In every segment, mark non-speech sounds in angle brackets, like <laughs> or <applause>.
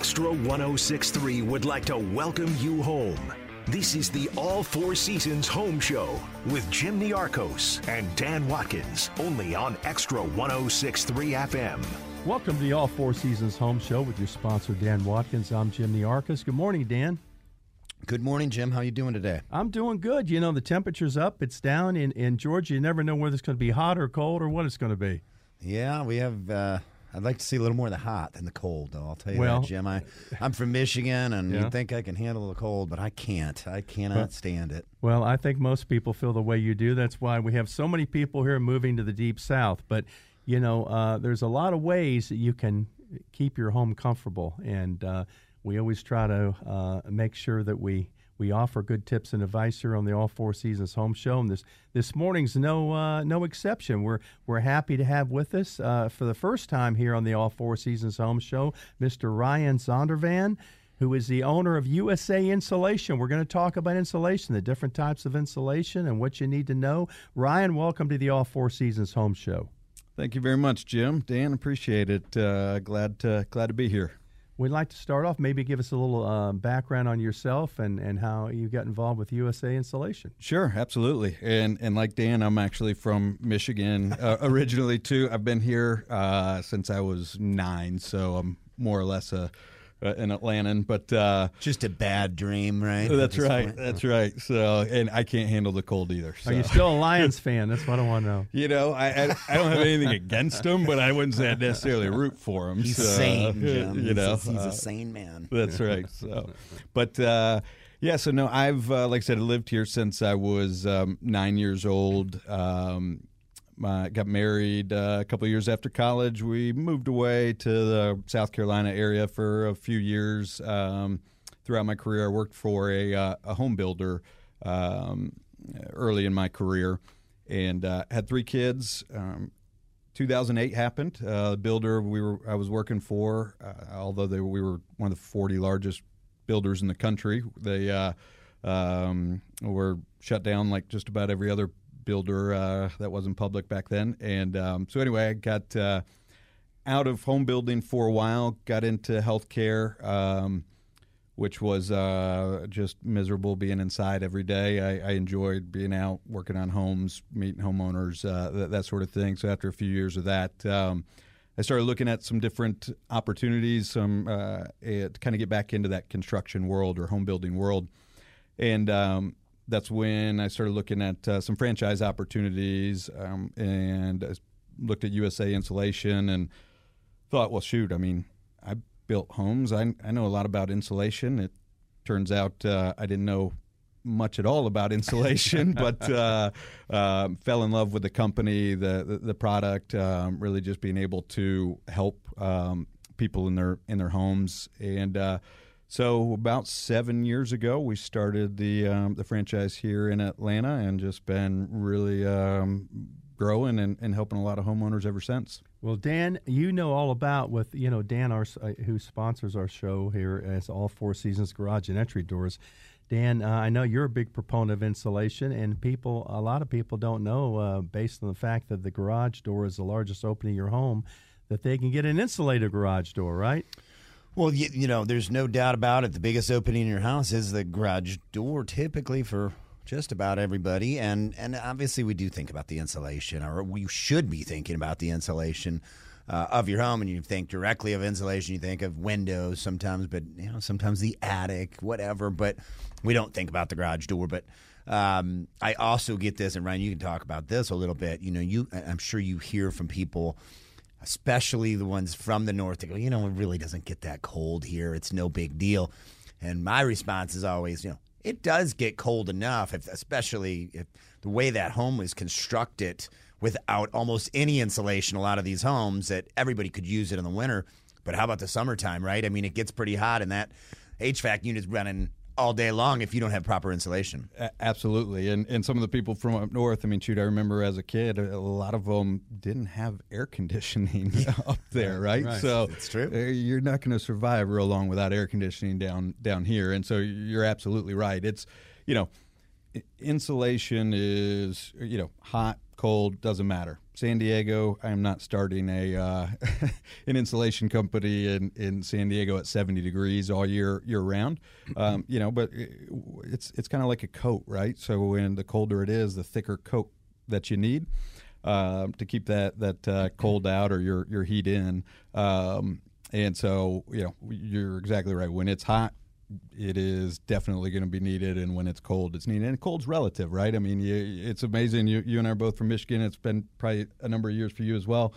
Extra 1063 would like to welcome you home. This is the All Four Seasons Home Show with Jim Niarchos and Dan Watkins, only on Extra 1063 FM. Welcome to the All Four Seasons Home Show with your sponsor Dan Watkins. I'm Jim Niarchos. Good morning, Dan. Good morning, Jim. How you doing today? I'm doing good. You know, the temperature's up, it's down in, in Georgia. You never know whether it's going to be hot or cold or what it's going to be. Yeah, we have. Uh, I'd like to see a little more of the hot than the cold, though. I'll tell you Well- that, Jim. I, <laughs> I'm from Michigan, and Yeah. you think I can handle the cold, but I can't. I cannot stand it. Well, I think most people feel the way you do. That's why we have so many people here moving to the deep south. But, you know, uh, there's a lot of ways that you can keep your home comfortable. And uh, we always try to uh, make sure that we. We offer good tips and advice here on the All Four Seasons Home Show, and this this morning's no uh, no exception. We're we're happy to have with us uh, for the first time here on the All Four Seasons Home Show, Mr. Ryan Zondervan, who is the owner of USA Insulation. We're going to talk about insulation, the different types of insulation, and what you need to know. Ryan, welcome to the All Four Seasons Home Show. Thank you very much, Jim. Dan, appreciate it. Uh, glad to glad to be here. We'd like to start off, maybe give us a little uh, background on yourself and, and how you got involved with USA Insulation. Sure, absolutely. And and like Dan, I'm actually from Michigan uh, <laughs> originally too. I've been here uh, since I was nine, so I'm more or less a, an Atlantan. But uh, Just a bad dream, right? that's right, point? that's right. So and I can't handle the cold either. Are you still a Lions <laughs> fan? That's what I want to know. You know, I, I I don't have anything against them, but I wouldn't say I necessarily root for them. He's so, sane, <laughs> Jim. You He's know, a, he's uh, a sane man. That's right. So, but uh, yeah, so no, I've uh, like I said, I lived here since I was um, nine years old. Um, my, got married uh, a couple years after college. We moved away to the South Carolina area for a few years. Um, throughout my career, I worked for a, uh, a home builder um, early in my career, and uh, had three kids. Um, 2008 happened. Uh, the builder we were I was working for, uh, although they, we were one of the 40 largest builders in the country, they uh, um, were shut down like just about every other builder uh, that wasn't public back then. And um, so anyway, I got uh, out of home building for a while, got into healthcare. Um, which was uh, just miserable being inside every day. I, I enjoyed being out, working on homes, meeting homeowners, uh, that, that sort of thing. So after a few years of that, um, I started looking at some different opportunities, some uh, to kind of get back into that construction world or home building world, and um, that's when I started looking at uh, some franchise opportunities, um, and I looked at USA Insulation and thought, well, shoot, I mean, I built homes. I, I know a lot about insulation. It turns out uh, I didn't know much at all about insulation, <laughs> but uh, um, fell in love with the company, the the, the product, um, really just being able to help um, people in their in their homes. And uh, so, about seven years ago, we started the um, the franchise here in Atlanta, and just been really um, growing and, and helping a lot of homeowners ever since. Well, Dan, you know all about with you know Dan, our uh, who sponsors our show here as all four seasons garage and entry doors. Dan, uh, I know you're a big proponent of insulation, and people, a lot of people don't know, uh, based on the fact that the garage door is the largest opening in your home, that they can get an insulated garage door, right? Well, you, you know, there's no doubt about it. The biggest opening in your house is the garage door, typically for just about everybody. And and obviously, we do think about the insulation, or we should be thinking about the insulation uh, of your home. And you think directly of insulation, you think of windows sometimes, but you know, sometimes the attic, whatever. But we don't think about the garage door. But um, I also get this, and Ryan, you can talk about this a little bit. You know, you I'm sure you hear from people especially the ones from the north, they go, you know, it really doesn't get that cold here. It's no big deal. And my response is always, you know, it does get cold enough, if, especially if the way that home was constructed without almost any insulation. A lot of these homes that everybody could use it in the winter, but how about the summertime, right? I mean, it gets pretty hot, and that HVAC unit's running all day long if you don't have proper insulation. A- absolutely, and and some of the people from up north. I mean, shoot, I remember as a kid, a, lot of them didn't have air conditioning <laughs> up there, right? Right. So It's true. uh, You're not going to survive real long without air conditioning down down here, and so you're absolutely right. It's you know, insulation is you know hot, cold doesn't matter. San Diego, I am not starting a uh, <laughs> an insulation company in, in San Diego at 70 degrees all year year round. Um, you know, but it's it's kind of like a coat, right? So when the colder it is, the thicker coat that you need um, to keep that that uh, cold out or your your heat in. Um, and so you know you're exactly right. When it's hot, it is definitely going to be needed, and when it's cold, it's needed. And cold's relative, right? I mean, you, it's amazing. You you and I are both from Michigan. It's been probably a number of years for you as well.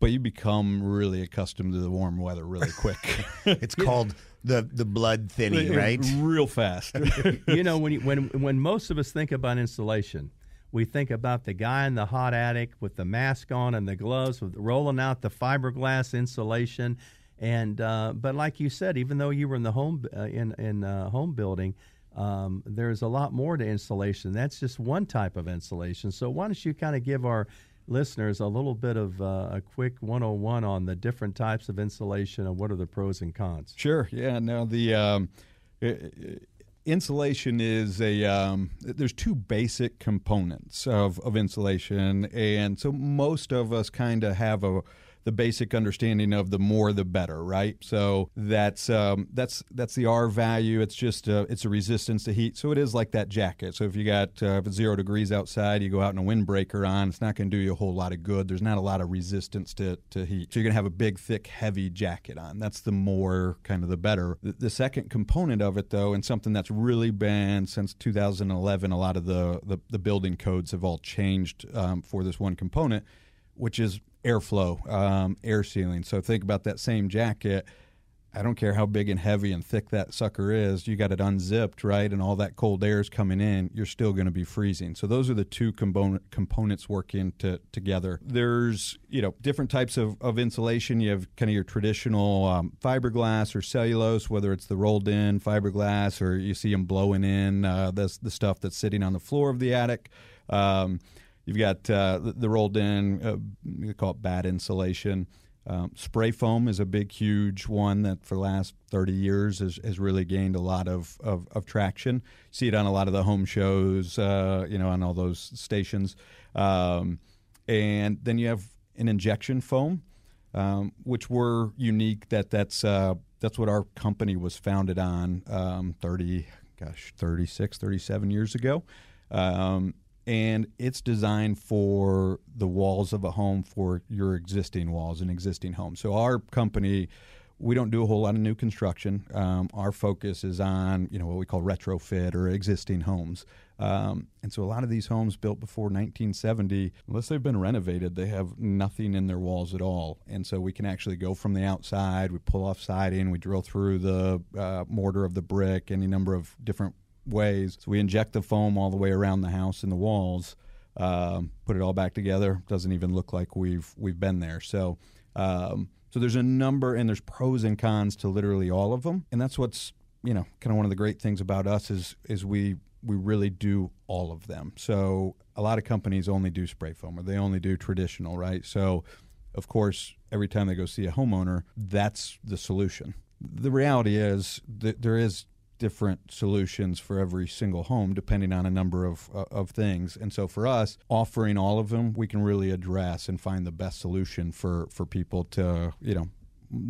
But you become really accustomed to the warm weather really <laughs> quick. It's called the the blood thinning, right? Real fast. <laughs> you know, when you, when when most of us think about insulation, we think about the guy in the hot attic with the mask on and the gloves, with rolling out the fiberglass insulation. And uh, but like you said, even though you were in the home uh, in in uh, home building, um, there's a lot more to insulation. That's just one type of insulation. So why don't you kind of give our listeners a little bit of uh, a quick 101 on the different types of insulation and what are the pros and cons? Sure. Yeah. Now the um, insulation is a um, there's two basic components of, of insulation, and so most of us kind of have a the basic understanding of the more the better, right? So that's um, that's that's the R value. It's just a, it's a resistance to heat. So it is like that jacket. So if you got uh, if it's zero degrees outside, you go out in a windbreaker on, it's not going to do you a whole lot of good. There's not a lot of resistance to, to heat. So you're going to have a big, thick, heavy jacket on. That's the more kind of the better. The, the second component of it, though, and something that's really been since 2011, a lot of the the, the building codes have all changed um, for this one component, which is airflow, um, air sealing. So think about that same jacket. I don't care how big and heavy and thick that sucker is, you got it unzipped, right? And all that cold air is coming in, you're still going to be freezing. So those are the two component, components working to, together. There's, you know, different types of, of insulation. You have kind of your traditional um, fiberglass or cellulose, whether it's the rolled in fiberglass or you see them blowing in uh, the, the stuff that's sitting on the floor of the attic. Um, You've got uh, the, rolled in, uh, we call it batt insulation. Um, spray foam is a big, huge one that for the last 30 years has, has really gained a lot of, of, of traction. see it on a lot of the home shows, uh, you know, on all those stations. Um, and then you have an injection foam, um, which were unique. That that's uh, that's what our company was founded on um, 30, gosh, 36, 37 years ago. Um, and it's designed for the walls of a home for your existing walls and existing homes. So our company, we don't do a whole lot of new construction. Um, our focus is on you know what we call retrofit or existing homes. Um, and so a lot of these homes built before 1970, unless they've been renovated, they have nothing in their walls at all. And so we can actually go from the outside, we pull off siding, we drill through the uh, mortar of the brick, any number of different ways. So we inject the foam all the way around the house and the walls, um, put it all back together. Doesn't even look like we've we've been there. So um, so there's a number and there's pros and cons to literally all of them, and that's what's you know kind of one of the great things about us is is we we really do all of them. So a lot of companies only do spray foam or they only do traditional, right? So of course, every time they go see a homeowner, that's the solution. The reality is that there is different solutions for every single home depending on a number of, uh, of things. And so for us offering all of them we can really address and find the best solution for for people to you know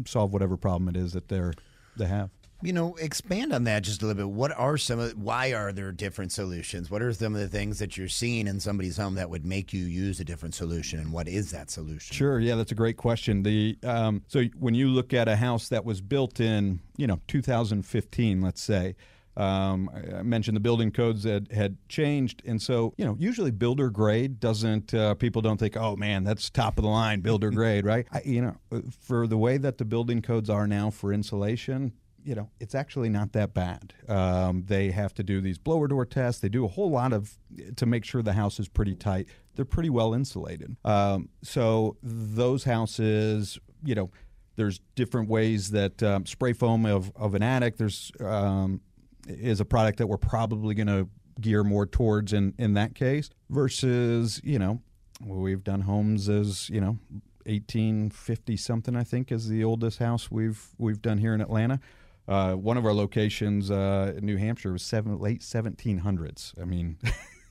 solve whatever problem it is that they're they have You know, expand on that just a little bit. What are some of why are there different solutions? What are some of the things that you're seeing in somebody's home that would make you use a different solution and what is that solution? Sure. Yeah, that's a great question. The um, so when you look at a house that was built in you know 2015, let's say. Um, I mentioned the building codes that had changed, and so you know, usually builder grade doesn't. Uh, people don't think, oh man, that's top of the line builder <laughs> grade, right? I, you know, for the way that the building codes are now for insulation, you know, it's actually not that bad. Um, they have to do these blower door tests. They do a whole lot of to make sure the house is pretty tight. They're pretty well insulated. Um, so those houses, you know, There's different ways that um, spray foam of, of an attic. There's um, is a product that we're probably going to gear more towards in in that case versus you know we've done homes as you know 1850 something I think is the oldest house we've we've done here in Atlanta. Uh, one of our locations uh, in New Hampshire was seven, late 1700s. I mean,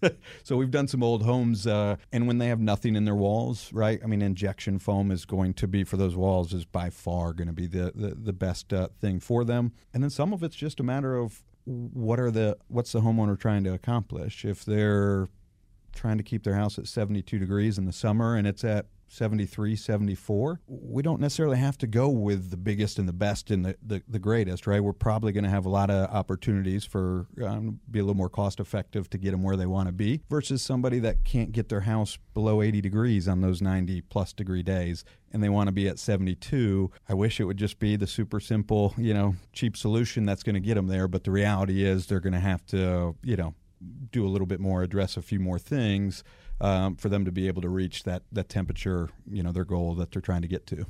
<laughs> so we've done some old homes, uh, and when they have nothing in their walls, right? I mean, injection foam is going to be for those walls is by far going to be the the, the best uh, thing for them. And then some of it's just a matter of what are the what's the homeowner trying to accomplish? If they're trying to keep their house at 72 degrees in the summer and it's at 73, 74, we don't necessarily have to go with the biggest and the best and the, the, the greatest, right? We're probably going to have a lot of opportunities for um, be a little more cost effective to get them where they want to be versus somebody that can't get their house below 80 degrees on those 90 plus degree days and they want to be at 72. I wish it would just be the super simple, you know, cheap solution that's going to get them there. But the reality is they're going to have to, you know, do a little bit more, address a few more things um, for them to be able to reach that that temperature, you know, their goal that they're trying to get to.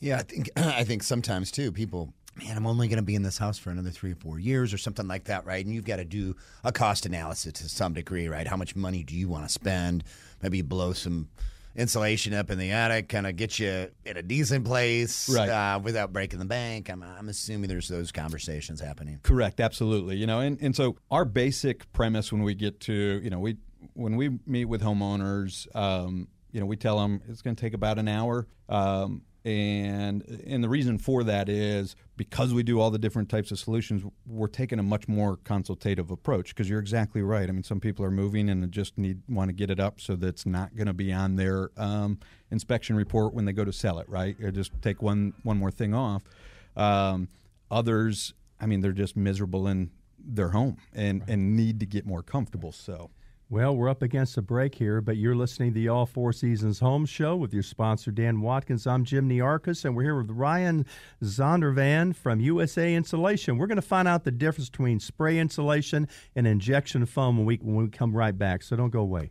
Yeah, I think <clears throat> I think sometimes too people man, I'm only going to be in this house for another three or four years or something like that, right? And you've got to do a cost analysis to some degree, right? How much money do you want to spend? Maybe blow some insulation up in the attic, kind of get you in a decent place Right. uh, without breaking the bank. I'm, I'm assuming there's those conversations happening. Correct, absolutely. You know, and, and so our basic premise when we get to, you know, we when we meet with homeowners, um, you know, we tell them it's going to take about an hour. Um, and and the reason for that is because we do all the different types of solutions, we're taking a much more consultative approach. Because you're exactly right. I mean, some people are moving and just need want to get it up so that it's not going to be on their um, inspection report when they go to sell it, right? Or just take one one more thing off. Um, others, I mean, they're just miserable in their home and, and need to get more comfortable. So, Well, we're up against a break here, but you're listening to the All Four Seasons Home Show with your sponsor, Dan Watkins. I'm Jim Nearchus, and we're here with Ryan Zondervan from USA Insulation. We're going to find out the difference between spray insulation and injection foam when we, when we come right back, so don't go away.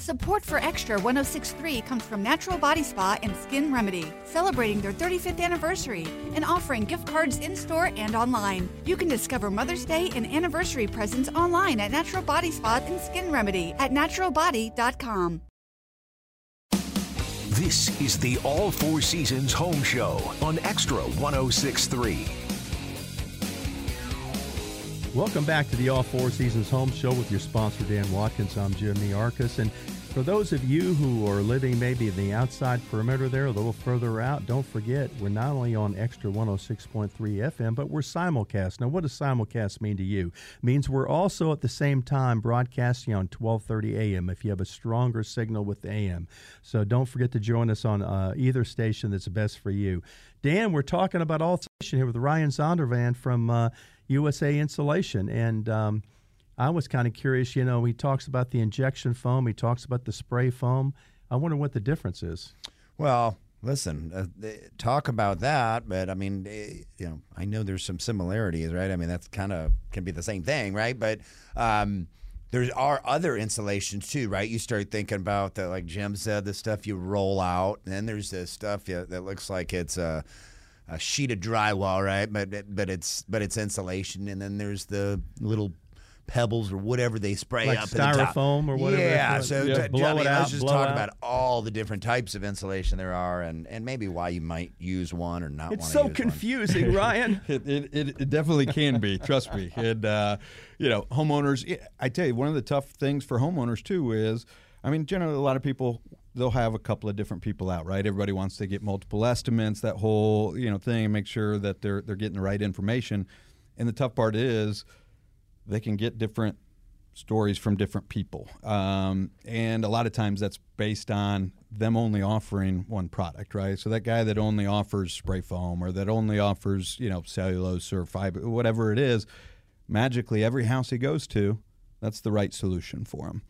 Support for Extra 1063 comes from Natural Body Spa and Skin Remedy, celebrating their 35th anniversary and offering gift cards in store and online. You can discover Mother's Day and anniversary presents online at Natural Body Spa and Skin Remedy at naturalbody.com. This is the All Four Seasons Home Show on Extra 1063. Welcome back to the All Four Seasons Home Show with your sponsor, Dan Watkins. I'm Jimmy Nearchus. And for those of you who are living maybe in the outside perimeter there, a little further out, don't forget we're not only on Extra 106.3 FM, but we're simulcast. Now, what does simulcast mean to you? It means we're also at the same time broadcasting on 12:30 a.m. if you have a stronger signal with AM. So don't forget to join us on uh, either station that's best for you. Dan, we're talking about all station here with Ryan Zondervan from uh, USA Insulation, and um, I was kind of curious. You know, he talks about the injection foam, he talks about the spray foam. I wonder what the difference is. Well, listen, uh, talk about that, but I mean, eh, you know, I know there's some similarities, right? I mean, that's kind of can be the same thing, right? But um, there are other insulations too, right? You start thinking about that, like Jim said, the stuff you roll out, and then there's this stuff that looks like it's a, a sheet of drywall, right? But but it's but it's insulation, and then there's the little pebbles or whatever they spray Like up at the top. styrofoam or whatever Yeah, so Yeah, t- blow I mean, it out, let's just blow talk out. about all the different types of insulation there are, and, and maybe why you might use one or not. It's so use one. confusing, <laughs> Ryan. <laughs> It, it, it, it definitely can be. Trust me. And uh, you know, homeowners. I tell you, one of the tough things for homeowners too is, I mean, generally a lot of people they'll have a couple of different people out, right? Everybody wants to get multiple estimates, that whole you know thing, and make sure that they're they're getting the right information. And the tough part is, they can get different stories from different people, um, and a lot of times that's based on them only offering one product, right? So that guy that only offers spray foam or that only offers, you know, cellulose or fiber, whatever it is, magically every house he goes to, that's the right solution for him.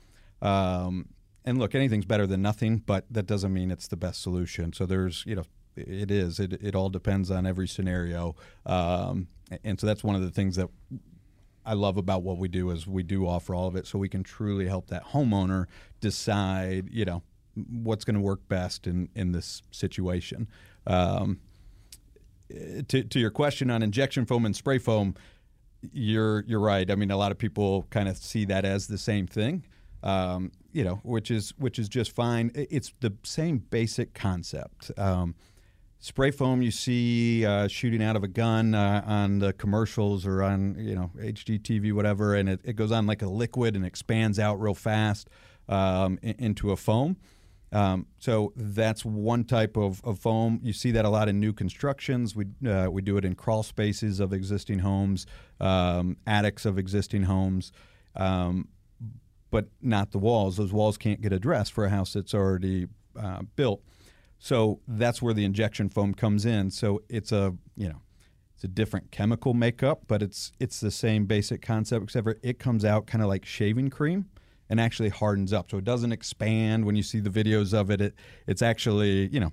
Um, and look, anything's better than nothing, but that doesn't mean it's the best solution. So there's, you know, it is. It, it all depends on every scenario. Um, and so that's one of the things that I love about what we do is we do offer all of it so we can truly help that homeowner decide, you know, what's going to work best in, in this situation. Um, to, to your question on injection foam and spray foam, you're you're right. I mean, a lot of people kind of see that as the same thing, um, you know, which is which is just fine. It's the same basic concept. Um, spray foam you see uh, shooting out of a gun uh, on the commercials or on you know HGTV whatever, and it, it goes on like a liquid and expands out real fast um, into a foam. Um, so that's one type of, of, foam. You see that a lot in new constructions. We uh, we do it in crawl spaces of existing homes, um, attics of existing homes, um, but not the walls. Those walls can't get addressed for a house that's already uh, built. So that's where the injection foam comes in. So it's a you know it's a different chemical makeup, but it's it's the same basic concept, except it comes out kind of like shaving cream and actually hardens up. So it doesn't expand when you see the videos of it. it it's actually, you know,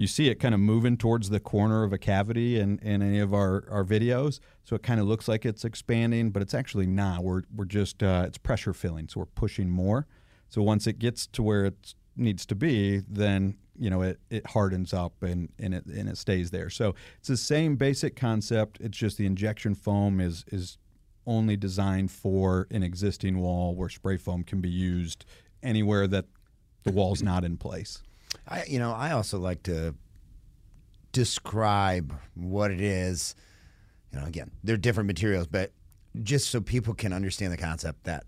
you see it kind of moving towards the corner of a cavity in, in any of our, our videos. So it kind of looks like it's expanding, but it's actually not. We're, we're just, uh, it's pressure filling. So we're pushing more. So once it gets to where it needs to be, then, you know, it, it hardens up and, and, it, and it stays there. So it's the same basic concept. It's just the injection foam is, is only designed for an existing wall where spray foam can be used anywhere that the wall's not in place. I, you know, I also like to describe what it is. You know, again, they're different materials, but just so people can understand the concept that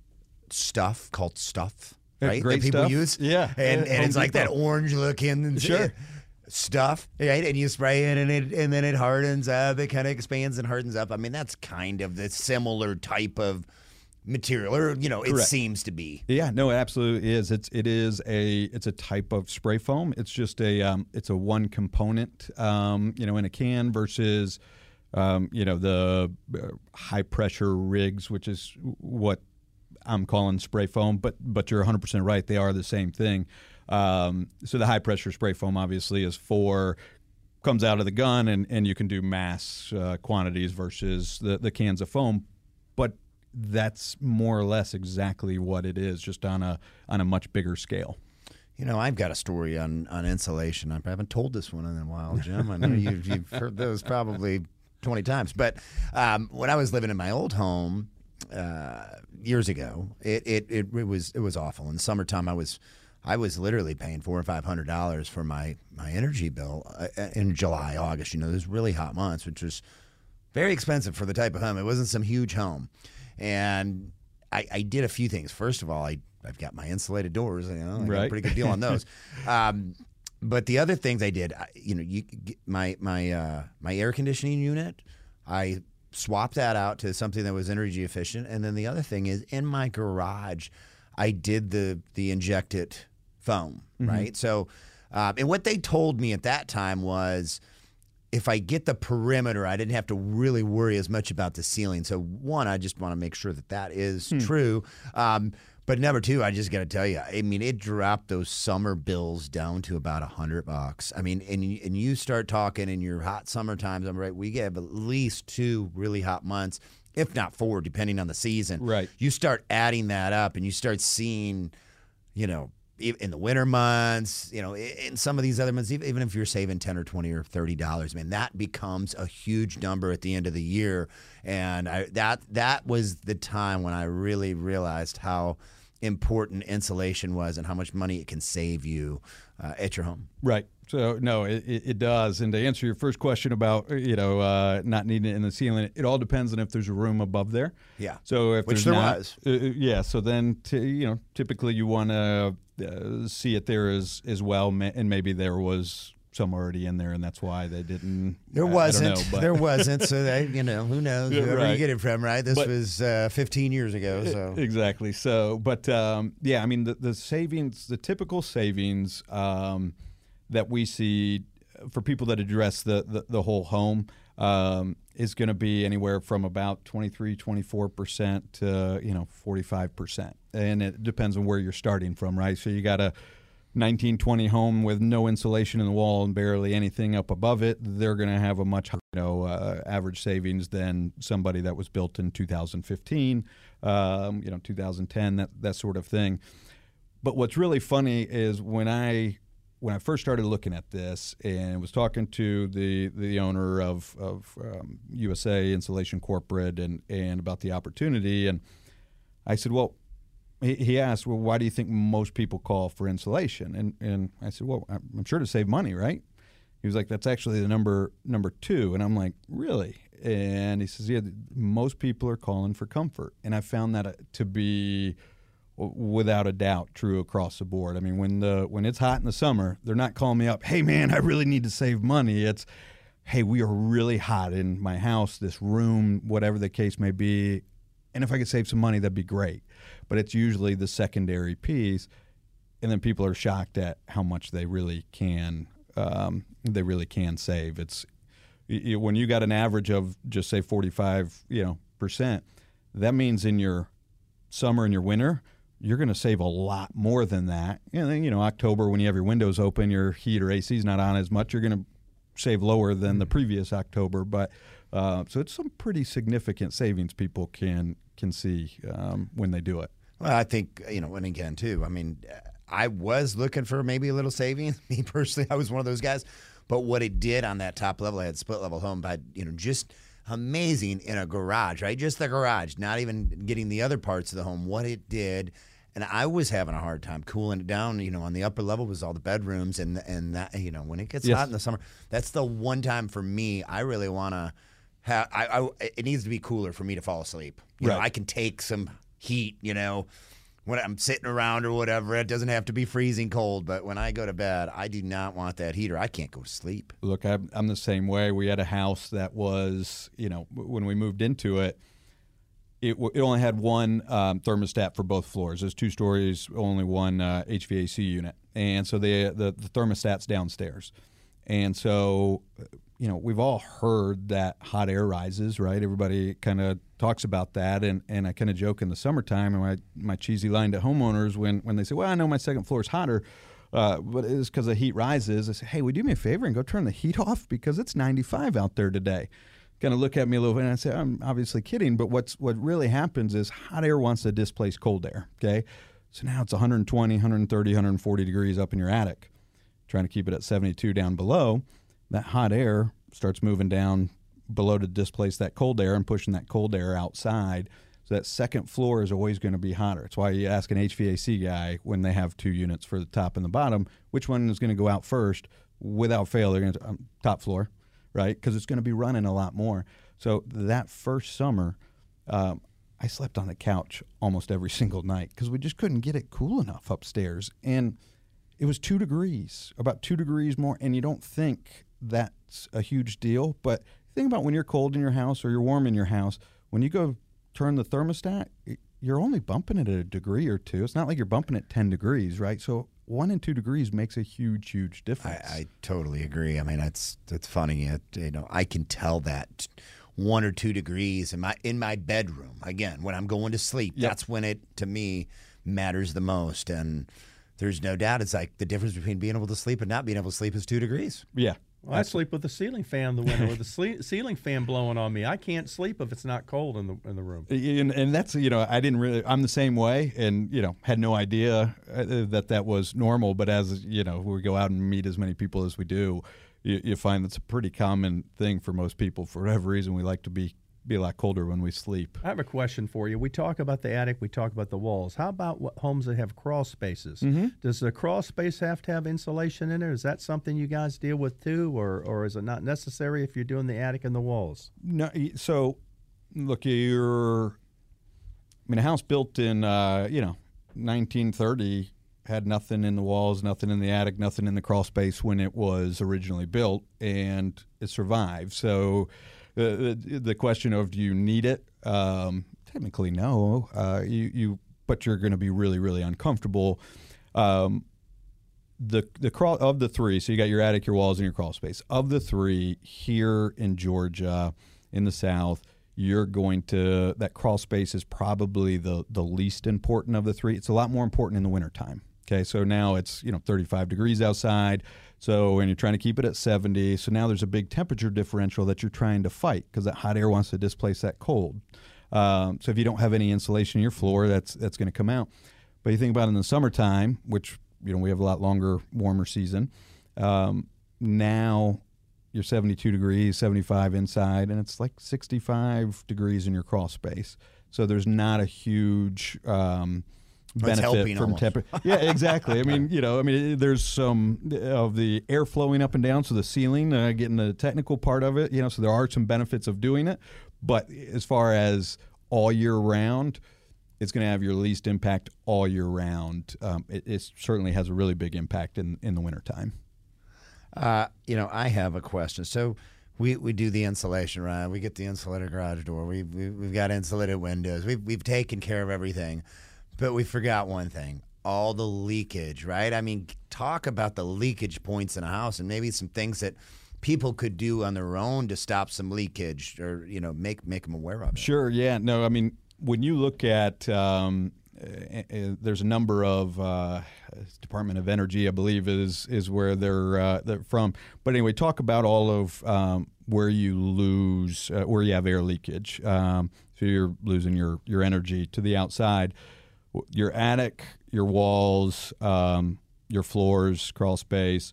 stuff called stuff, right? Great that people stuff. use, Yeah. and, Yeah, and it's like that orange looking, Sure. stuff, right? And you spray it, and it and then it hardens up. It kind of expands and hardens up. I mean, that's kind of the similar type of material, or you know, it Correct. seems to be. Yeah, no, it absolutely is. It's it is a it's a type of spray foam. It's just a um, it's a one component, um, you know, in a can versus, um, you know, the uh, high pressure rigs, which is what I'm calling spray foam. But but you're 100 percent right. They are the same thing. Um, so the high pressure spray foam obviously is for comes out of the gun and, and you can do mass uh, quantities versus the, the cans of foam but that's more or less exactly what it is just on a on a much bigger scale You know, I've got a story on, on insulation. I haven't told this one in a while, Jim. I <laughs> know you've, you've heard those probably 20 times. But um, when I was living in my old home uh, years ago, it, it, it, it was it was awful. In the summertime, I was I was literally paying four or five hundred dollars for my my energy bill uh, in July, August. You know, those really hot months, which was very expensive for the type of home. It wasn't some huge home, and I, I did a few things. First of all, I I've got my insulated doors. You know, I got a Right. pretty good deal on those. <laughs> um, but the other things I did, I, you know, you my my uh, my air conditioning unit, I swapped that out to something that was energy efficient. And then the other thing is in my garage, I did the the injected foam, right? So, uh, and what they told me at that time was if I get the perimeter, I didn't have to really worry as much about the ceiling. So one, I just want to make sure that that is true. Um, but number two, I just got to tell you, I mean, it dropped those summer bills down to about a hundred bucks. I mean, and you- and you start talking in your hot summer times. I'm right. We have at least two really hot months, if not four, depending on the season. Right. You start adding that up, and you start seeing you know, in the winter months, you know, in some of these other months, even if you're saving ten or twenty or thirty dollars, man, that becomes a huge number at the end of the year. And I, that that was the time when I really realized how important insulation was and how much money it can save you uh, at your home. Right. So no, it, it does. And to answer your first question about you know uh, not needing it in the ceiling, it all depends on if there's a room above there. Yeah. So if Which there's there not, was. uh, uh, yeah. So then t- you know typically you want to uh, see it there as as well, and maybe there was some already in there, and that's why they didn't. There I- I don't wasn't. know, there wasn't. So they, you know, who knows? <laughs> Whoever right. you get it from, right? This But- was uh, 15 years ago. So Exactly. So, but um, yeah, I mean, the, the savings, the typical savings um, that we see for people that address the, the, the whole home um, is going to be anywhere from about 23, 24% to, you know, 45%. And it depends on where you're starting from, right? So you got a 1920 home with no insulation in the wall and barely anything up above it, they're going to have a much you know uh, average savings than somebody that was built in 2015, um, you know 2010, that that sort of thing. But what's really funny is when I when I first started looking at this and was talking to the the owner of of um, USA Insulation Corporate and and about the opportunity, and I said, well, he, he asked, well, why do you think most people call for insulation? And and I said, well, I'm sure to save money, right? He was like, that's actually the number number two, and I'm like, really? And he says, yeah, most people are calling for comfort, and I found that uh, to be without a doubt true across the board. I mean, when the when it's hot in the summer, they're not calling me up, "Hey man, I really need to save money." It's, "Hey, we are really hot in my house, this room, whatever the case may be, and if I could save some money, that'd be great." But it's usually the secondary piece, and then people are shocked at how much they really can um, they really can save. It's y- when you got an average of just say 45, you know, percent, that means in your summer and your winter, you're going to save a lot more than that. And then, you know, October when you have your windows open, your heat or AC is not on as much, you're going to save lower than the previous October. But uh, so it's some pretty significant savings people can can see um, when they do it. Well, I think you know, and again too. I mean, I was looking for maybe a little savings. <laughs> Me personally, I was one of those guys. But what it did on that top level, I had split level home, but you know, just amazing in a garage, right? Just the garage, not even getting the other parts of the home. What it did, and I was having a hard time cooling it down. You know, on the upper level was all the bedrooms, and and that you know, when it gets Yes. hot in the summer, that's the one time for me. I really want to have. I, I it needs to be cooler for me to fall asleep. You know, Right. I can take some heat. You know when I'm sitting around or whatever, it doesn't have to be freezing cold. But when I go to bed, I do not want that heater. I can't go to sleep. Look, I'm, I'm the same way. We had a house that was, you know, when we moved into it, it, it only had one um, thermostat for both floors. There's two stories, only one uh, HVAC unit, and so the, the the thermostat's downstairs. And so, you know, we've all heard that hot air rises, right? Everybody kind of talks about that, and, and I kind of joke in the summertime, and my my cheesy line to homeowners when when they say, "Well, I know my second floor is hotter." Uh, but it's because the heat rises. I say, hey, would you do me a favor and go turn the heat <laughs> off because it's 95 out there today. Kind of look at me a little bit and I say, I'm obviously kidding, but what's what really happens is hot air wants to displace cold air. Okay, so now it's 120, 130, 140 degrees up in your attic, trying to keep it at 72 down below. That hot air starts moving down below to displace that cold air and pushing that cold air outside. So that second floor is always going to be hotter. It's why you ask an HVAC guy when they have two units for the top and the bottom, which one is going to go out first. Without fail, they're going to um, top floor, right? Because it's going to be running a lot more. So that first summer, um, I slept on the couch almost every <laughs> single night because we just couldn't get it cool enough upstairs, and it was two degrees, about two degrees more. And you don't think that's a huge deal, but think about when you're cold in your house or you're warm in your house. When you go turn the thermostat, you're only bumping it a degree or two. It's not like you're bumping it 10 degrees, right? So one and two degrees makes a huge, huge difference. I totally agree. I mean, it's it's funny. It, you know, I can tell that one or two degrees in my in my bedroom. Again, when I'm going to sleep, Yep. that's when it to me matters the most. And there's no doubt, it's like the difference between being able to sleep and not being able to sleep is two degrees. yeah. Well, I sleep with the ceiling fan in the window, with the sle- <laughs> ceiling fan blowing on me. I can't sleep if it's not cold in the in the room. and, and that's you know I didn't really I'm the same way and you know had no idea uh, that that was normal but as you know we go out and meet as many people as we do you, you find that's a pretty common thing for most people for whatever reason we like to be be a lot colder when we sleep I have a question for you. We talk about the attic, we talk about the walls. How about homes that have crawl spaces? Mm-hmm. Does the crawl space have to have insulation in it? Is that something you guys deal with too, or or is it not necessary if you're doing the attic and the walls? no so look you're I mean a house built in uh, you know 1930 had nothing in the walls, nothing in the attic, nothing in the crawl space when it was originally built, and it survived. So, the, the question of do you need it? Um, technically, no. Uh, you, you, but you're going to be really, really uncomfortable. Um, the the crawl of the three. So you got your attic, your walls, and your crawl space. Of the three here in Georgia, in the South, you're going to that crawl space is probably the the least important of the three. It's a lot more important in the wintertime. Okay, so now it's you know 35 degrees outside. So and you're trying to keep it at 70. So now there's a big temperature differential that you're trying to fight because that hot air wants to displace that cold. Um, so if you don't have any insulation in your floor, that's that's going to come out. But you think about in the summertime, which you know we have a lot longer, warmer season. Um, now you're 72 degrees, 75 inside, and it's like 65 degrees in your crawl space. So there's not a huge um, benefit from temperature. yeah, exactly. I mean, <laughs> you know, I mean, there's some of the air flowing up and down, so the ceiling, uh, getting the technical part of it, you know, so there are some benefits of doing it. But as far as all year round, it's going to have your least impact all year round. Um, it, it, certainly has a really big impact in, in the wintertime. Uh, you know, I have a question. So we, we do the insulation, right? We get the insulated garage door. We, we, we've got insulated windows. We've, we've taken care of everything. But we forgot one thing all the leakage, right? I mean, talk about the leakage points in a house and maybe some things that people could do on their own to stop some leakage or you know make make them aware of it. Sure, yeah. No, I mean when you look at um, uh, uh, there's a number of uh, Department of Energy, I believe, is is where they're uh, they're from. But anyway, talk about all of um, where you lose, uh, where you have air leakage. Um, so you're losing your your energy to the outside. Your attic, your walls, um, your floors, crawl space,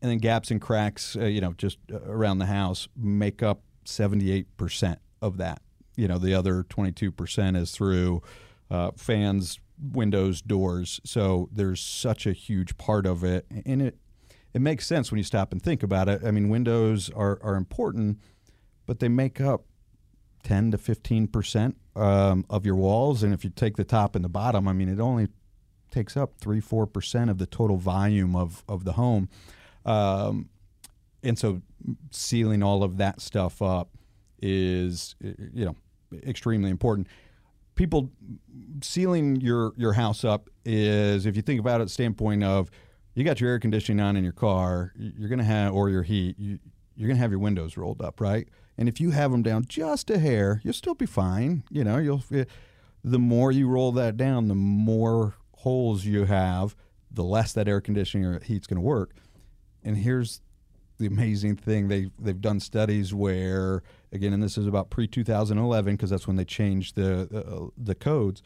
and then gaps and cracks. Uh, you know, just around the house make up 78 percent of that you know the other 22% is through uh, fans windows doors so there's such a huge part of it and it it makes sense when you stop and think about it i mean windows are, are important but they make up 10 to 15 percent um, of your walls and if you take the top and the bottom i mean it only takes up 3 4 percent of the total volume of, of the home um, and so sealing all of that stuff up is you know extremely important. People sealing your your house up is, if you think about it, standpoint of you got your air conditioning on in your car, you're gonna have or your heat, you, you're gonna have your windows rolled up, right? And if you have them down just a hair, you'll still be fine. You know, you'll the more you roll that down, the more holes you have, the less that air conditioning or heat's going to work. And here's the amazing thing they they've done studies where again, and this is about pre 2011 because that's when they changed the uh, the codes.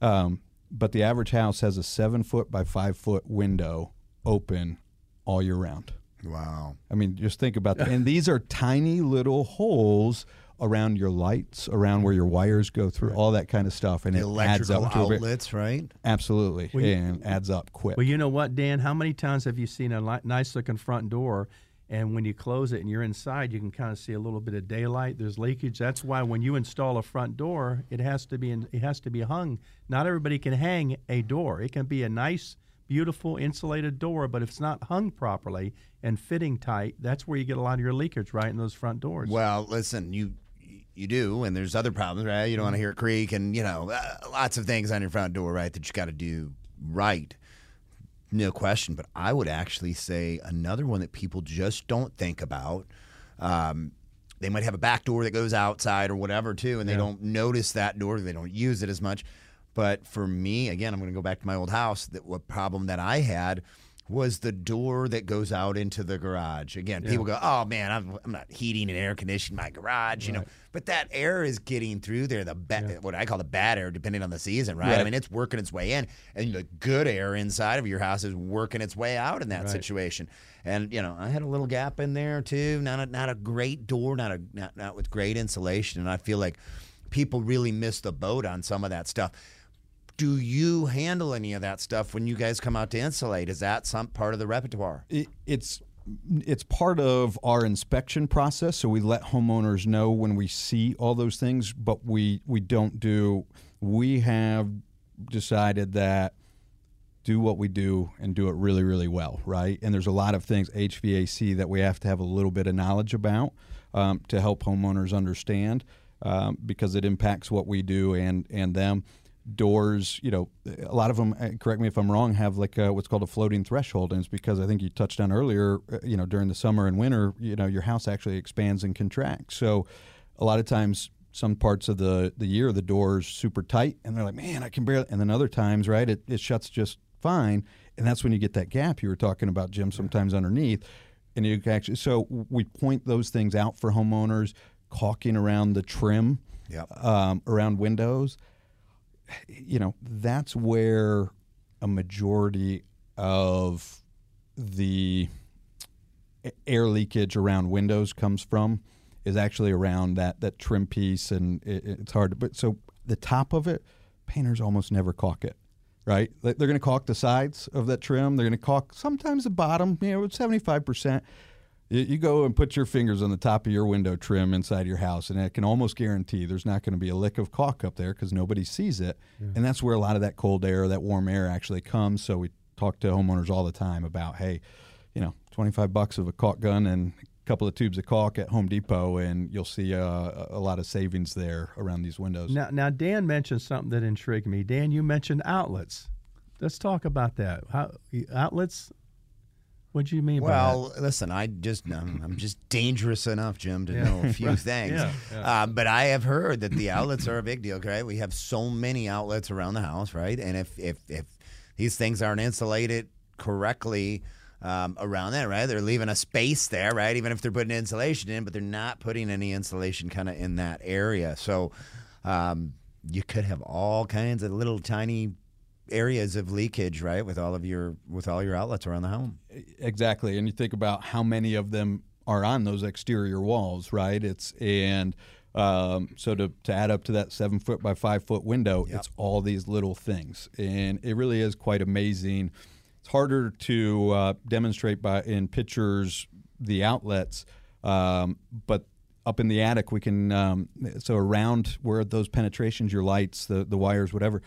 Um, but the average house has a seven foot by five foot window open all year round. Wow! I mean, just think about that. <laughs> and these are tiny little holes around your lights, around where your wires go through, all that kind of stuff, and the it adds up to outlets, right? Absolutely, well, and adds up quick. Well, you know what, Dan? How many times have you seen a li- nice looking front door and when you close it and you're inside, you can kind of see a little bit of daylight. There's leakage. That's why when you install a front door, it has to be in, it has to be hung. Not everybody can hang a door. It can be a nice, beautiful insulated door, but if it's not hung properly and fitting tight, that's where you get a lot of your leakage right in those front doors. Well, listen, you you do, and there's other problems, right? You don't want to hear it creak, and you know, uh, lots of things on your front door, right? That you got to do right. No question. But I would actually say another one that people just don't think about. Um, they might have a back door that goes outside or whatever too, and they yeah. don't notice that door. They don't use it as much. But for me, again, I'm going to go back to my old house. That what problem that I had was the door that goes out into the garage. Again, yeah. people go, "Oh man, I'm, I'm not heating and air conditioning my garage," right. you know. But that air is getting through there. The ba- yeah. what I call the bad air, depending on the season, right? right? I mean, it's working its way in, and the good air inside of your house is working its way out in that right. situation. And you know, I had a little gap in there too. Not a, not a great door, not a not, not with great insulation, and I feel like people really miss the boat on some of that stuff do you handle any of that stuff when you guys come out to insulate? Is that some part of the repertoire? It, it's it's part of our inspection process. So we let homeowners know when we see all those things, but we we don't do. We have decided that do what we do and do it really, really well, right? And there's a lot of things HVAC that we have to have a little bit of knowledge about um, to help homeowners understand um, because it impacts what we do and and them. Doors, you know, a lot of them. uh, Correct me if I'm wrong. Have like a, what's called a floating threshold, and it's because I think you touched on earlier. uh, You know, during the summer and winter, you know, your house actually expands and contracts. So, a lot of times some parts of the, the year the door's super tight and they're like man i can barely and then other times right it, it shuts just fine and that's when you get that gap you were talking about jim sometimes underneath and you can actually so we point those things out for homeowners caulking around the trim Yep. um, around windows you know that's where a majority of the air leakage around windows comes from is actually around that that trim piece and it, it's hard to but so the top of it painters almost never caulk it right? They- they're going to caulk the sides of that trim. They're going to caulk sometimes the bottom you know 75% you, you go and put your fingers on the top of your window trim inside your house and i can almost guarantee there's not going to be a lick of caulk up there because nobody sees it and that's where a lot of that cold air that warm air actually comes so we talk to homeowners all the time about hey you know 25 bucks of a caulk gun and a couple of tubes of caulk at home depot and you'll see uh, a lot of savings there around these windows Now, now Dan mentioned something that intrigued me. Dan, you mentioned outlets. Let's talk about that. How, outlets? What do you mean by that? Well, listen, I just I'm, I'm just dangerous enough, Jim, to know a few <laughs> things. Yeah, Um, but I have heard that the outlets are a big deal. Right? We have so many outlets around the house, right? And if if if these things aren't insulated correctly. Um, around that, right? They're leaving a space there, right? Even if they're putting insulation in, but they're not putting any insulation kind of in that area. So um, you could have all kinds of little tiny areas of leakage, right? With all of your with all your outlets around the home. Exactly and you think about how many of them are on those exterior walls right? It's and um, so to, to add up to that seven foot by five foot window it's all these little things and it really is quite amazing. It's harder to uh, demonstrate by in pictures the outlets um, but up in the attic we can um, so around where those penetrations your lights the, the wires whatever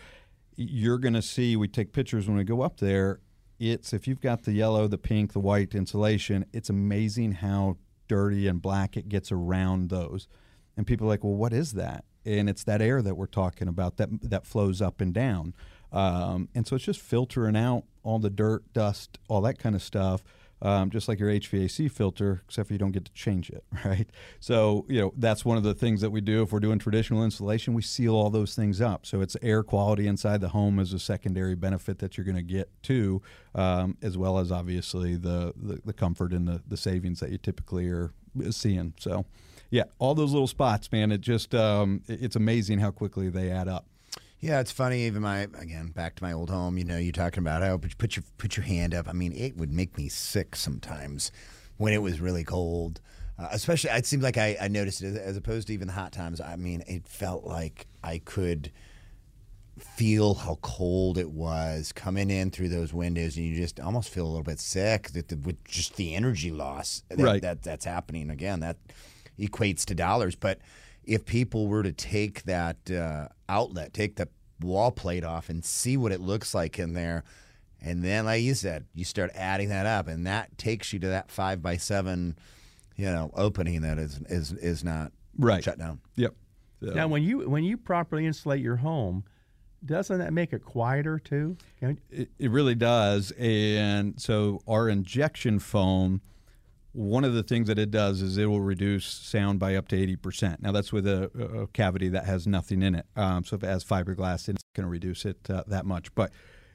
you're going to see we take pictures when we go up there it's if you've got the yellow the pink the white insulation it's amazing how dirty and black it gets around those. And people are like well what is that? And it's that air that we're talking about that that flows up and down. Um, and so it's just filtering out all the dirt dust all that kind of stuff um, just like your HVAC filter, except for you don't get to change it, <laughs> right? So, you know, that's one of the things that we do. If we're doing traditional insulation, we seal all those things up. So it's air quality inside the home is a secondary benefit that you're going to get too, um, as well as obviously the, the, the comfort and the, the savings that you typically are seeing. So, yeah, all those little spots, man, it just, um, it- it's amazing how quickly they add up. Yeah, it's funny. Even my again back to my old home. You know, you're talking about how put put your put your hand up. I mean, it would make me sick sometimes when it was really cold. Uh, especially, it seemed like I, I noticed it as opposed to even the hot times. I mean, it felt like I could feel how cold it was coming in through those windows, and you just almost feel a little bit sick that the, with just the energy loss that, Right. that that's happening. Again, that equates to dollars. But if people were to take that uh, outlet, take the wall plate off, and see what it looks like in there, and then, like you said, you start adding that up, and that takes you to that five by seven, you know, opening that is is is not Right. shut down. Yep. that? Now, when you when you properly insulate your home, doesn't that make it quieter too? It, it really does. And so our injection foam, one of the things that it does is it will reduce sound by up to 80%. Now, that's with a, a cavity that has nothing in it. Um, so if it has fiberglass, it's going to reduce it uh, that much. But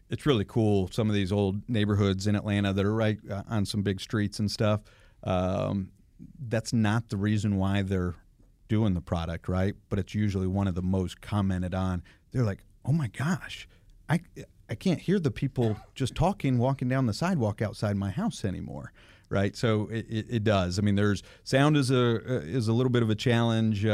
it's really cool. Some of these old neighborhoods in Atlanta that are right uh, on some big streets and stuff, um, that's not the reason why they're doing the product, right? But it's usually one of the most commented on. They're like, "Oh my gosh, I I can't hear the people just talking walking down the sidewalk outside my house anymore." Right, so it, it, it does. I mean, there's sound is a is a little bit of a challenge, uh,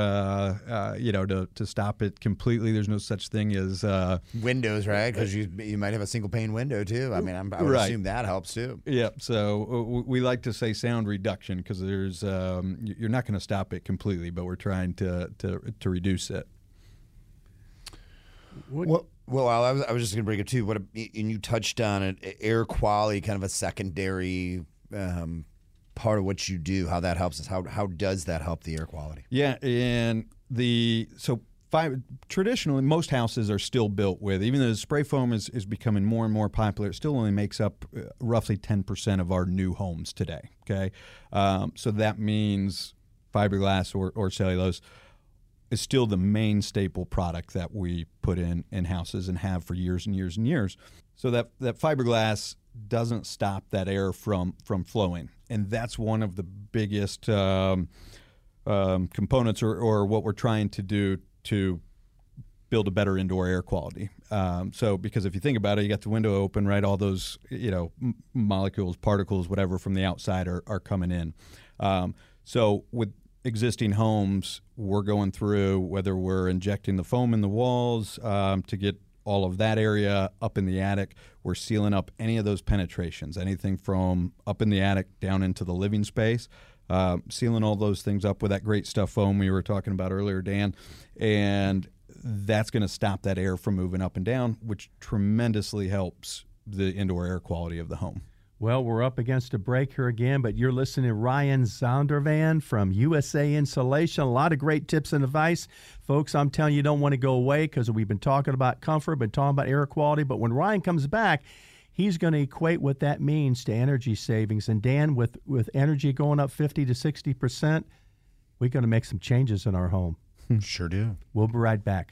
uh, you know, to, to stop it completely. There's no such thing as uh, Windows, right? Because you you might have a single pane window too. I mean, I'm, I would Right. assume that helps too. Yep. So uh, w- we like to say sound reduction because there's um, you're not going to stop it completely, but we're trying to to to reduce it. What, Well, Well, I was, I was just going to bring it too. What and you touched on it, air quality, kind of a secondary um, part of what you do. How that helps us. How how does that help the air quality? Yeah, and the so five, traditionally most houses are still built with even though spray foam is, is becoming more and more popular it still only makes up uh, roughly 10% of our new homes today okay um, so that means fiberglass or, or cellulose is still the main staple product that we put in in houses and have for years and years and years so that that fiberglass doesn't stop that air from from flowing and that's one of the biggest um, um, components or, or what we're trying to do to build a better indoor air quality. Um, so, because if you think about it, you got the window open, right? All those, you know, m- molecules, particles, whatever from the outside are, are coming in. Um, so, with existing homes, we're going through whether we're injecting the foam in the walls um, to get all of that area up in the attic. We're sealing up any of those penetrations, anything from up in the attic down into the living space uh, sealing all those things up with that great stuff foam we were talking about earlier, Dan, and that's going to stop that air from moving up and down, which tremendously helps the indoor air quality of the home. Well, we're up against a break here again, but you're listening to Ryan Zondervan from USA Insulation. A lot of great tips and advice. Folks, I'm telling you, you don't want to go away because we've been talking about comfort, been talking about air quality, but when Ryan comes back, he's going to equate what that means to energy savings. And Dan, with, with energy going up 50 to 60%, we're going to make some changes in our home. Sure do. We'll be right back.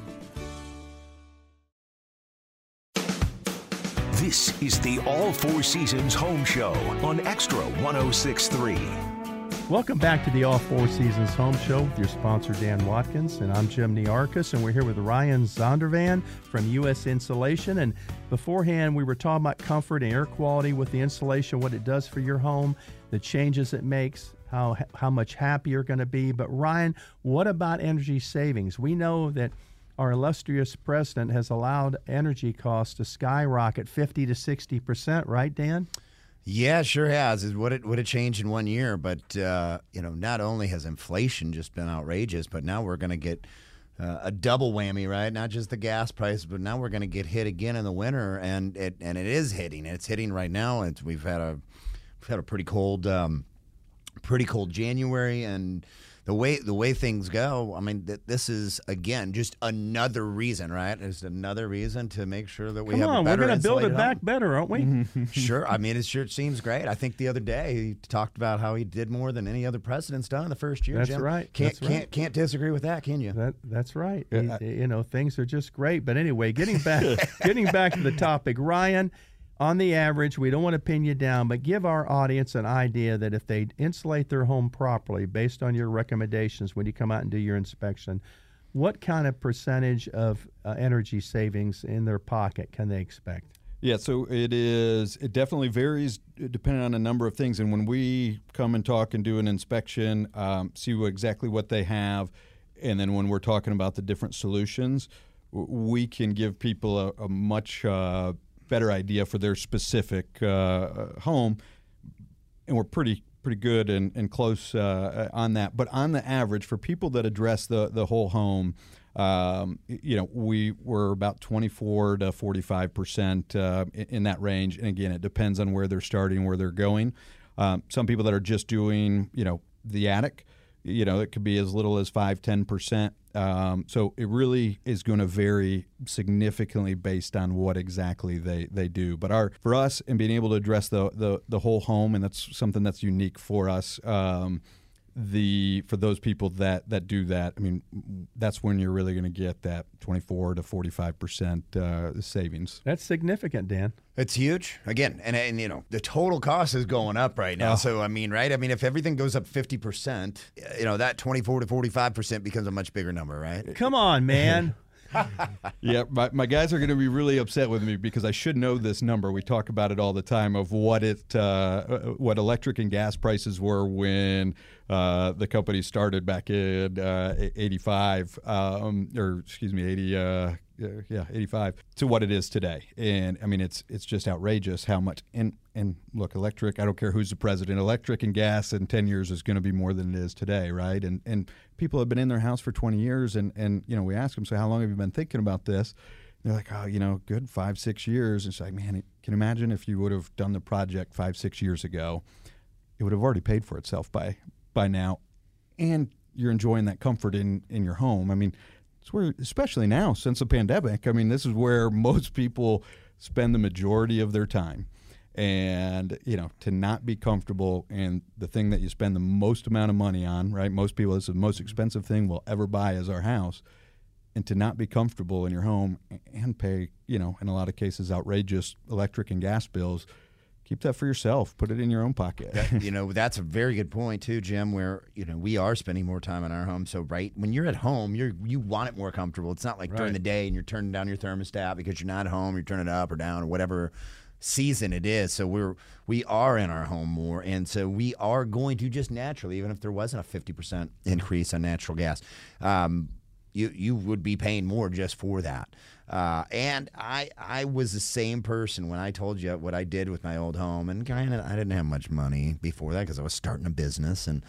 This is the All Four Seasons Home Show on Extra 1063. Welcome back to the All Four Seasons Home Show with your sponsor, Dan Watkins. And I'm Jim Nearchus, and we're here with Ryan Zondervan from U.S. Insulation. And beforehand, we were talking about comfort and air quality with the insulation, what it does for your home, the changes it makes, how, how much happier you're going to be. But, Ryan, what about energy savings? We know that our illustrious president has allowed energy costs to skyrocket 50 to 60 percent, right, Dan? Yeah, sure has. It would it would have changed in one year, but uh, you know, not only has inflation just been outrageous, but now we're going to get uh, a double whammy, right? Not just the gas price, but now we're going to get hit again in the winter, and it and it is hitting. It's hitting right now. It's, we've had a we've had a pretty cold, um, pretty cold January, and the way the way things go, I mean, th- this is again just another reason, right? It's another reason to make sure that we Come have on, a we're going to build it back home. better, aren't we? <laughs> sure. I mean, it sure seems great. I think the other day he talked about how he did more than any other president's done in the first year. That's Jim. right. Can't That's right. can't can't disagree with that, can you? That that's right. Yeah, You- I- you know, things are just great. But anyway, getting back <laughs> getting back to the topic, Ryan. On the average, we don't want to pin you down, but give our audience an idea that if they insulate their home properly, based on your recommendations when you come out and do your inspection, what kind of percentage of uh, energy savings in their pocket can they expect? Yeah, so it is. It definitely varies depending on a number of things. And when we come and talk and do an inspection, um, see what, exactly what they have, and then when we're talking about the different solutions, we can give people a, a much uh, better idea for their specific uh, home, and we're pretty pretty good and, and close uh, on that. But on the average, for people that address the the whole home, um, you know, we were about 24 to 45 percent uh, in, in that range. And again, it depends on where they're starting, where they're going. Um, some people that are just doing, you know, the attic, you know, it could be as little as 5, 10%. Um, so it really is going to vary significantly based on what exactly they, they do. But our for us and being able to address the, the, the whole home, and that's something that's unique for us. Um, the for those people that that do that, I mean, that's when you're really going to get that 24 to 45 percent uh, savings. That's significant, Dan. It's huge. Again, and, and you know, the total cost is going up right now. Oh. So I mean, right? I mean, if everything goes up 50%, you know, that 24 to 45% becomes a much bigger number, right? <laughs> Come on, man. <laughs> yeah, my, my guys are going to be really upset with me because I should know this number. We talk about it all the time of what it, uh, what electric and gas prices were when uh, the company started back in uh, '85, um, or excuse me, '80. Uh, yeah, 85 to what it is today. And I mean, it's it's just outrageous how much. And and look, electric. I don't care who's the president. Electric and gas in 10 years is going to be more than it is today, right? And and people have been in their house for 20 years, and and you know, we ask them, so how long have you been thinking about this? They're like, oh, you know, good five, six years. And it's like, man, can you imagine if you would have done the project five, six years ago? It would have already paid for itself by by now, and you're enjoying that comfort in in your home. I mean, it's where, especially now since the pandemic. I mean, this is where <laughs> most people spend the majority of their time, and you know, to not be comfortable in the thing that you spend the most amount of money on, right? Most people, this is the most expensive thing we'll ever buy is our house. And to not be comfortable in your home and pay, you know, in a lot of cases, outrageous electric and gas bills, keep that for yourself. Put it in your own pocket. That- <laughs> you know, that's a very good point too, Jim. Where you know we are spending more time in our home. So right when you're at home, you're you want it more comfortable. It's not like during the day and you're turning down your thermostat because you're not at home. You're turning it up or down or whatever season it is. So we're we are in our home more, and so we are going to just naturally, even if there wasn't a fifty percent increase on natural gas. Um, you you would be paying more just for that. Uh, and I I was the same person when I told you what I did with my old home, and kind of I didn't have much money before that because I was starting a business, and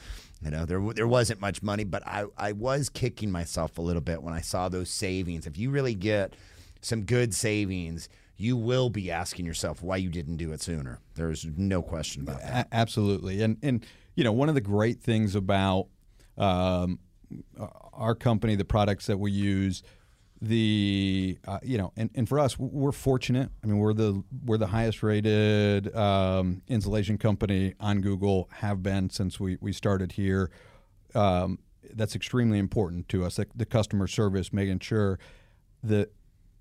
you know there there wasn't much money, but I I was kicking myself a little bit when I saw those savings. If you really get some good savings. You will be asking yourself why you didn't do it sooner. There's no question about that. A- absolutely, and and you know one of the great things about um, our company, the products that we use, the uh, you know, and, and for us, we're fortunate. I mean, we're the we're the highest rated um, insulation company on Google, have been since we we started here. Um, that's extremely important to us. The, the customer service, making sure that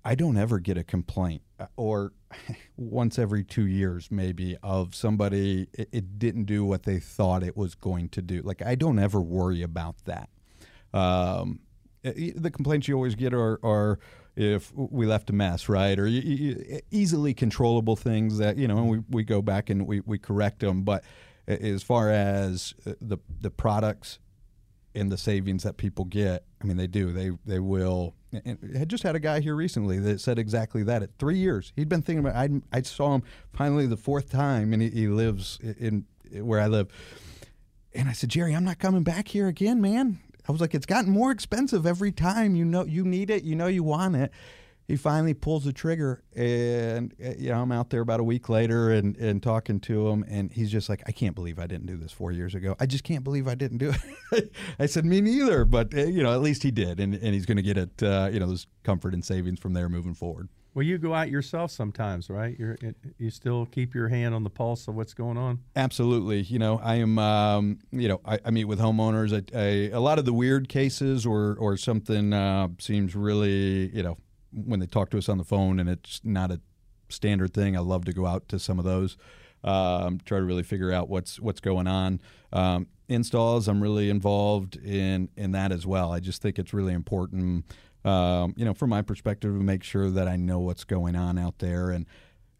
I don't ever get a complaint, uh, or <laughs> once every two years, maybe, of somebody it, it didn't do what they thought it was going to do. Like I don't ever worry about that. Um, the complaints you always get are, are if we left a mess, right, or easily controllable things that you know, and we, we go back and we, we correct them. But as far as uh, the the products and the savings that people get, I mean, they do. They they will. And I just had a guy here recently that said exactly that. At three years, he'd been thinking about. I I saw him finally the fourth time, and he, he lives in, in where I live. And I said, Jerry, I'm not coming back here again, man. I was like, it's gotten more expensive every time. You know, you need it. You know, you want it. He finally pulls the trigger, and uh, you know, I'm out there about a week later and, and talking to him, and he's just like, I can't believe I didn't do this four years ago. I just can't believe I didn't do it. <laughs> I said, me neither, but uh, you know, at least he did, and, and he's going to get it, uh, you know, those comfort and savings from there moving forward. Well, you go out yourself sometimes, right? You're, you still keep your hand on the pulse of what's going on. Absolutely. You know, I am. Um, you know, I, I meet with homeowners. I, I, a lot of the weird cases, or or something uh, seems really, you know, when they talk to us on the phone, and it's not a standard thing. I love to go out to some of those, um, try to really figure out what's what's going on. Um, installs, I'm really involved in in that as well. I just think it's really important. Um, you know, from my perspective, to make sure that I know what's going on out there and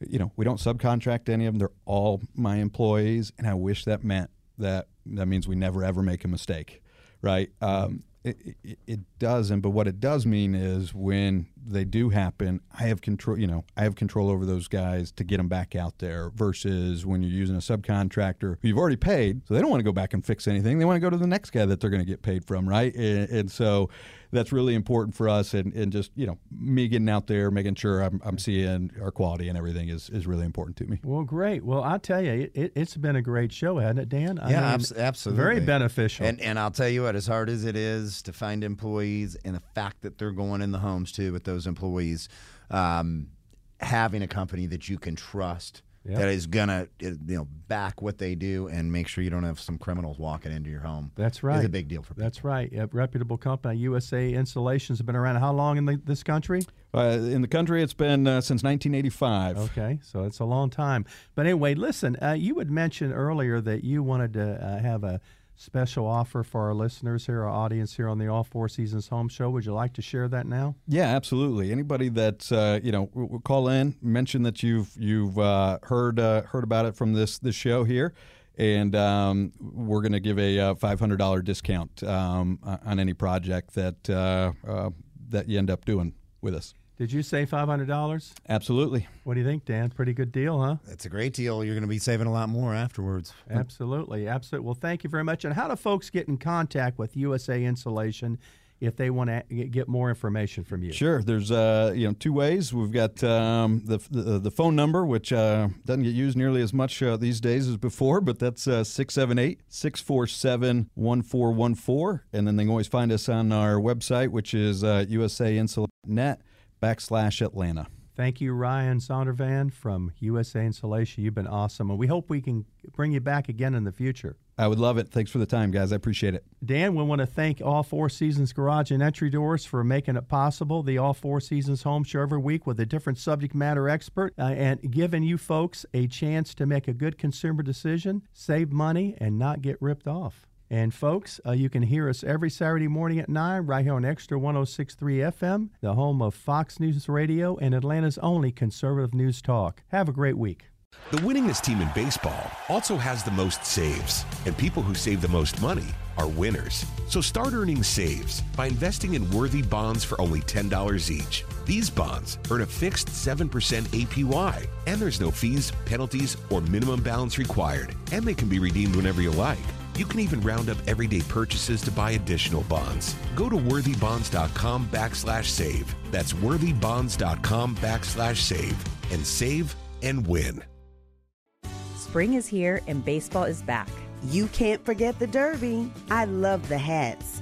you know, we don't subcontract any of them. They're all my employees, and I wish that meant that that means we never ever make a mistake, right? Um, it, it, it doesn't. But what it does mean is when they do happen, I have control. You know, I have control over those guys to get them back out there. Versus when you're using a subcontractor who you've already paid, so they don't want to go back and fix anything. They want to go to the next guy that they're going to get paid from, right? And, and so that's really important for us. And, and just you know, me getting out there, making sure I'm, I'm seeing our quality and everything is, is really important to me. Well, great. Well, I tell you, it, has been a great show, hasn't it, Dan? I yeah, mean, abs- absolutely. Very beneficial. And and I'll tell you what, as hard as it is to find employees, and the fact that they're going in the homes too with those employees, um, having a company that you can trust. Yep. That is gonna you know back what they do and make sure you don't have some criminals walking into your home. That's right. It's a big deal for people. That's right. A reputable company, USA Installations, have been around how long in the, this country? Uh, in the country, it's been uh, since 1985. Okay, so it's a long time. But anyway, listen, uh, you had mentioned earlier that you wanted to uh, have a special offer for our listeners here, our audience here on the All Four Seasons Home Show. Would you like to share that now? Yeah, absolutely. Anybody that uh, you know, w- w- call in, mention that you've you've uh, heard uh, heard about it from this this show here, and um, we're going to give a uh, five hundred dollar discount um, on any project that uh, uh, that you end up doing with us. Did you say five hundred dollars? Absolutely. What do you think, Dan? Pretty good deal, huh? That's a great deal. You're going to be saving a lot more afterwards. Absolutely, absolutely. Well, thank you very much. And how do folks get in contact with USA Insulation if they want to get more information from you? Sure. There's uh, you know two ways. We've got um, the, the the phone number, which uh, doesn't get used nearly as much uh, these days as before, but that's uh, 678 647 1414. And then they can always find us on our website, which is uh, usainsulate.net backslash Atlanta. Thank you, Ryan Zondervan from USA Insulation. You've been awesome, and we hope we can bring you back again in the future. I would love it. Thanks for the time, guys. I appreciate it. Dan, we want to thank All Four Seasons Garage and Entry Doors for making it possible. The All Four Seasons Home Show every week with a different subject matter expert uh, and giving you folks a chance to make a good consumer decision, save money, and not get ripped off. And folks, uh, you can hear us every Saturday morning at 9 right here on Extra 1063 FM, the home of Fox News Radio and Atlanta's only conservative news talk. Have a great week. The winningest team in baseball also has the most saves, and people who save the most money are winners. So start earning saves by investing in worthy bonds for only $10 each. These bonds earn a fixed 7% APY, and there's no fees, penalties, or minimum balance required, and they can be redeemed whenever you like. You can even round up everyday purchases to buy additional bonds. Go to worthybonds.com backslash save. That's worthybonds.com backslash save and save and win. Spring is here and baseball is back. You can't forget the Derby. I love the hats.